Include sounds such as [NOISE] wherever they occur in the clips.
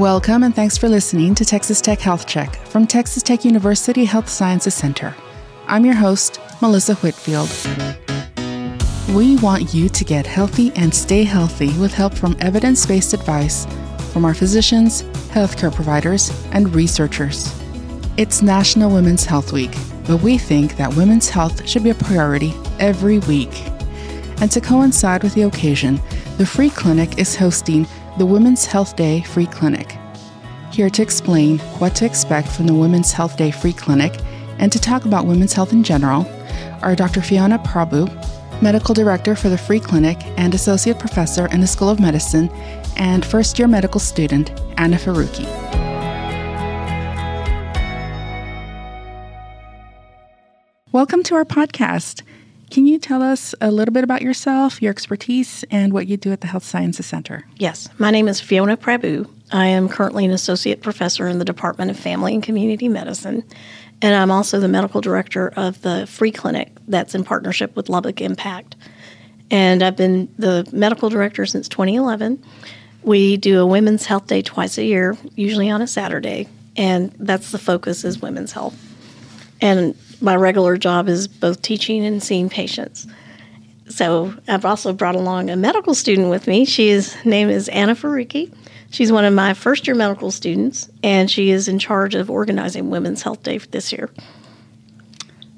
Welcome and thanks for listening to Texas Tech Health Check from Texas Tech University Health Sciences Center. I'm your host, Melissa Whitfield. We want you to get healthy and stay healthy with help from evidence based advice from our physicians, healthcare providers, and researchers. It's National Women's Health Week, but we think that women's health should be a priority every week. And to coincide with the occasion, the Free Clinic is hosting the Women's Health Day Free Clinic. Here to explain what to expect from the Women's Health Day Free Clinic and to talk about women's health in general are Dr. Fiona Prabhu, Medical Director for the Free Clinic and Associate Professor in the School of Medicine, and first year medical student Anna Faruqi. Welcome to our podcast. Can you tell us a little bit about yourself, your expertise, and what you do at the Health Sciences Center? Yes, my name is Fiona Prabhu. I am currently an associate professor in the Department of Family and Community Medicine, and I'm also the medical director of the free clinic that's in partnership with Lubbock Impact. And I've been the medical director since 2011. We do a Women's Health Day twice a year, usually on a Saturday, and that's the focus is women's health. And my regular job is both teaching and seeing patients. So I've also brought along a medical student with me. She's name is Anna Faruqi. She's one of my first year medical students, and she is in charge of organizing Women's Health Day this year.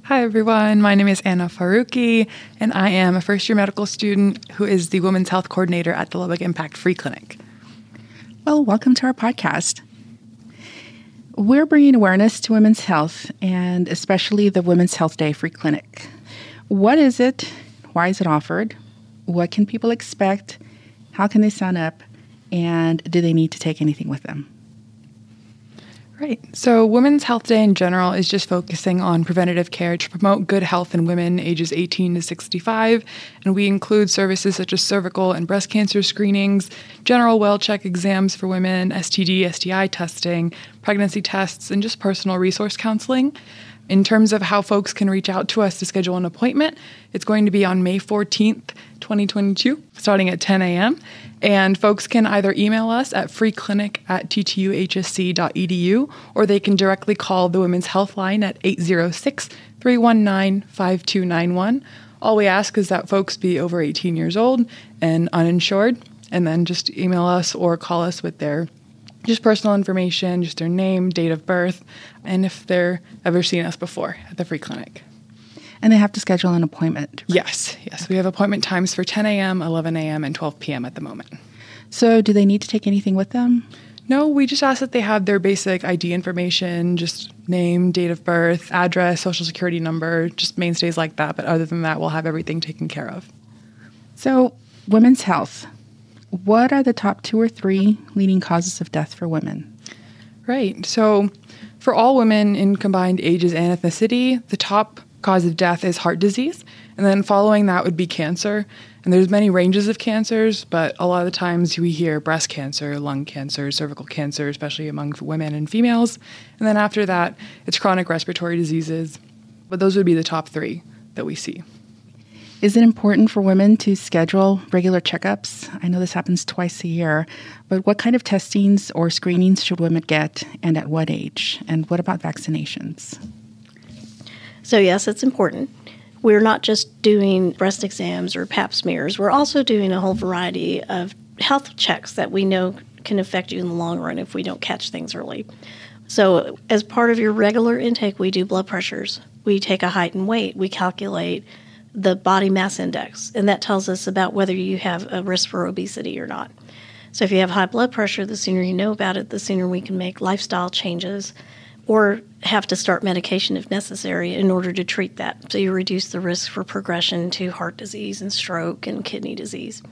Hi, everyone. My name is Anna Faruqi, and I am a first year medical student who is the Women's Health Coordinator at the Lubbock Impact Free Clinic. Well, welcome to our podcast. We're bringing awareness to women's health and especially the Women's Health Day Free Clinic. What is it? Why is it offered? What can people expect? How can they sign up? And do they need to take anything with them? Right. So, Women's Health Day in general is just focusing on preventative care to promote good health in women ages 18 to 65. And we include services such as cervical and breast cancer screenings, general well check exams for women, STD, STI testing, pregnancy tests, and just personal resource counseling. In terms of how folks can reach out to us to schedule an appointment, it's going to be on May 14th, 2022, starting at 10 a.m. And folks can either email us at freeclinic at ttuhsc.edu or they can directly call the Women's Health Line at 806 319 5291. All we ask is that folks be over 18 years old and uninsured, and then just email us or call us with their just personal information, just their name, date of birth, and if they're ever seen us before at the free clinic. And they have to schedule an appointment. Yes, yes. We have appointment times for 10 a.m., 11 a.m., and 12 p.m. at the moment. So, do they need to take anything with them? No, we just ask that they have their basic ID information, just name, date of birth, address, social security number, just mainstays like that. But other than that, we'll have everything taken care of. So, women's health. What are the top two or three leading causes of death for women? Right. So, for all women in combined ages and ethnicity, the top cause of death is heart disease, and then following that would be cancer. And there's many ranges of cancers, but a lot of the times we hear breast cancer, lung cancer, cervical cancer, especially among women and females. And then after that, it's chronic respiratory diseases. But those would be the top three that we see. Is it important for women to schedule regular checkups? I know this happens twice a year, but what kind of testings or screenings should women get and at what age? And what about vaccinations? So, yes, it's important. We're not just doing breast exams or pap smears, we're also doing a whole variety of health checks that we know can affect you in the long run if we don't catch things early. So, as part of your regular intake, we do blood pressures. We take a height and weight. We calculate the body mass index, and that tells us about whether you have a risk for obesity or not. So, if you have high blood pressure, the sooner you know about it, the sooner we can make lifestyle changes or have to start medication if necessary in order to treat that. So, you reduce the risk for progression to heart disease and stroke and kidney disease.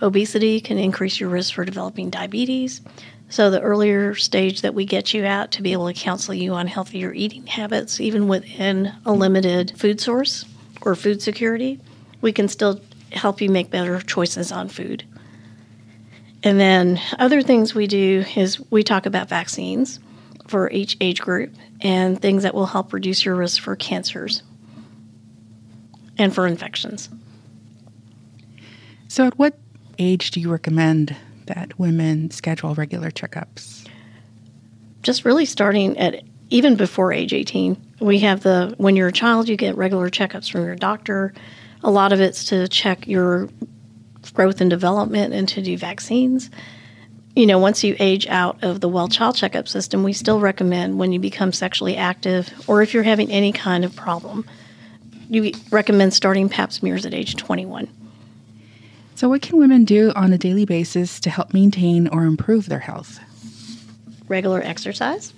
Obesity can increase your risk for developing diabetes. So, the earlier stage that we get you at to be able to counsel you on healthier eating habits, even within a limited food source, or food security, we can still help you make better choices on food. And then other things we do is we talk about vaccines for each age group and things that will help reduce your risk for cancers and for infections. So, at what age do you recommend that women schedule regular checkups? just really starting at even before age 18. We have the when you're a child, you get regular checkups from your doctor. A lot of it's to check your growth and development and to do vaccines. You know, once you age out of the well child checkup system, we still recommend when you become sexually active or if you're having any kind of problem, you recommend starting pap smears at age 21. So, what can women do on a daily basis to help maintain or improve their health? Regular exercise.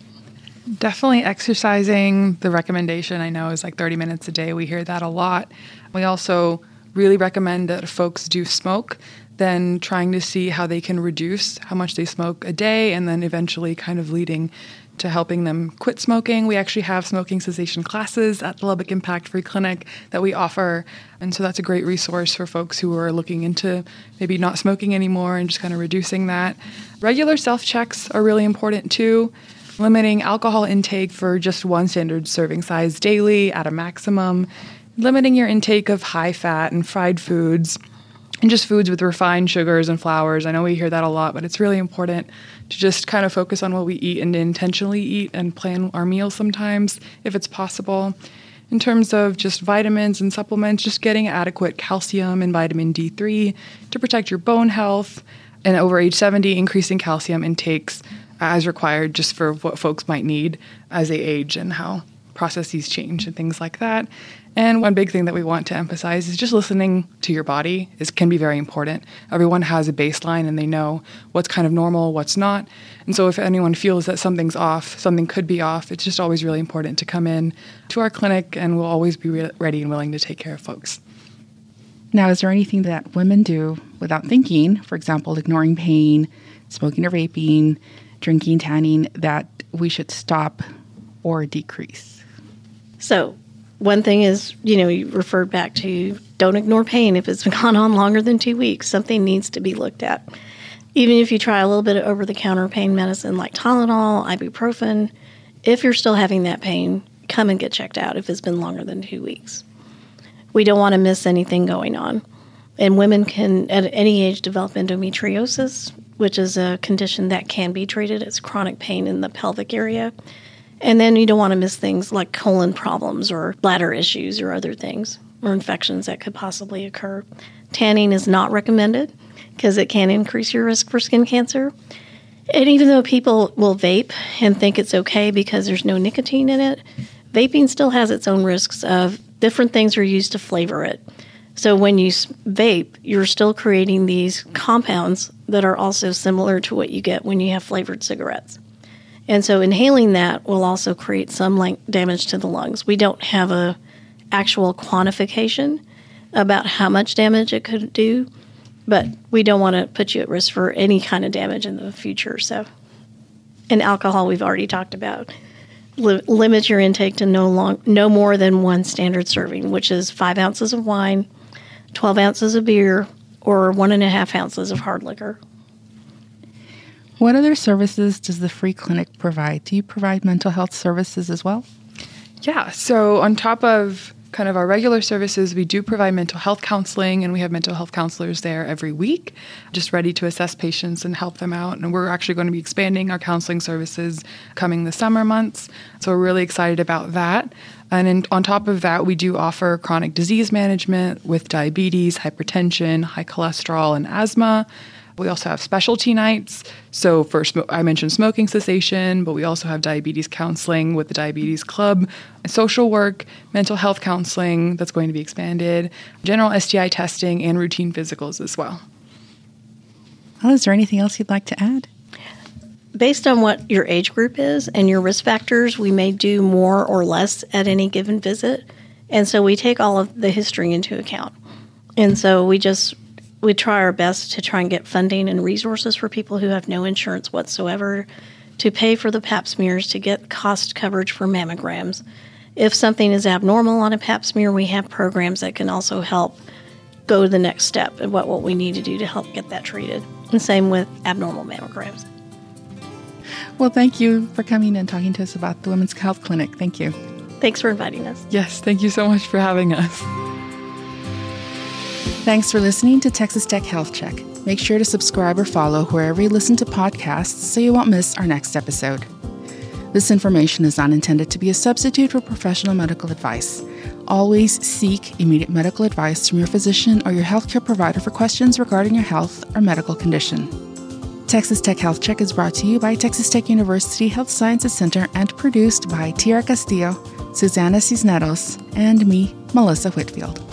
Definitely exercising. The recommendation I know is like 30 minutes a day. We hear that a lot. We also really recommend that folks do smoke, then trying to see how they can reduce how much they smoke a day, and then eventually kind of leading to helping them quit smoking. We actually have smoking cessation classes at the Lubbock Impact Free Clinic that we offer. And so that's a great resource for folks who are looking into maybe not smoking anymore and just kind of reducing that. Regular self checks are really important too. Limiting alcohol intake for just one standard serving size daily at a maximum limiting your intake of high fat and fried foods and just foods with refined sugars and flours. I know we hear that a lot, but it's really important to just kind of focus on what we eat and intentionally eat and plan our meals sometimes if it's possible. In terms of just vitamins and supplements, just getting adequate calcium and vitamin D3 to protect your bone health. And over age 70, increasing calcium intakes as required just for what folks might need as they age and how processes change and things like that. And one big thing that we want to emphasize is just listening to your body is can be very important. Everyone has a baseline and they know what's kind of normal, what's not. And so if anyone feels that something's off, something could be off, it's just always really important to come in to our clinic and we'll always be re- ready and willing to take care of folks. Now, is there anything that women do without thinking, for example, ignoring pain, smoking or vaping, drinking, tanning, that we should stop or decrease? So, one thing is, you know, you referred back to don't ignore pain if it's [LAUGHS] gone on longer than two weeks. Something needs to be looked at. Even if you try a little bit of over the counter pain medicine like Tylenol, ibuprofen, if you're still having that pain, come and get checked out if it's been longer than two weeks. We don't want to miss anything going on. And women can, at any age, develop endometriosis, which is a condition that can be treated. It's chronic pain in the pelvic area. And then you don't want to miss things like colon problems or bladder issues or other things or infections that could possibly occur. Tanning is not recommended because it can increase your risk for skin cancer. And even though people will vape and think it's okay because there's no nicotine in it, vaping still has its own risks of different things are used to flavor it. So when you vape, you're still creating these compounds that are also similar to what you get when you have flavored cigarettes. And so inhaling that will also create some damage to the lungs. We don't have a actual quantification about how much damage it could do, but we don't want to put you at risk for any kind of damage in the future. So, and alcohol we've already talked about. limit your intake to no long, no more than one standard serving, which is five ounces of wine, twelve ounces of beer, or one and a half ounces of hard liquor. What other services does the free clinic provide? Do you provide mental health services as well? Yeah. So, on top of kind of our regular services, we do provide mental health counseling, and we have mental health counselors there every week, just ready to assess patients and help them out. And we're actually going to be expanding our counseling services coming the summer months. So, we're really excited about that. And in, on top of that, we do offer chronic disease management with diabetes, hypertension, high cholesterol, and asthma. We also have specialty nights. So, for I mentioned smoking cessation, but we also have diabetes counseling with the Diabetes Club, social work, mental health counseling that's going to be expanded, general STI testing, and routine physicals as well. Well, is there anything else you'd like to add? Based on what your age group is and your risk factors, we may do more or less at any given visit. And so we take all of the history into account. And so we just we try our best to try and get funding and resources for people who have no insurance whatsoever to pay for the pap smears to get cost coverage for mammograms. If something is abnormal on a pap smear, we have programs that can also help go to the next step and what, what we need to do to help get that treated. And same with abnormal mammograms. Well, thank you for coming and talking to us about the Women's Health Clinic. Thank you. Thanks for inviting us. Yes, thank you so much for having us. Thanks for listening to Texas Tech Health Check. Make sure to subscribe or follow wherever you listen to podcasts so you won't miss our next episode. This information is not intended to be a substitute for professional medical advice. Always seek immediate medical advice from your physician or your healthcare provider for questions regarding your health or medical condition. Texas Tech Health Check is brought to you by Texas Tech University Health Sciences Center and produced by Tiara Castillo, Susana Cisneros, and me, Melissa Whitfield.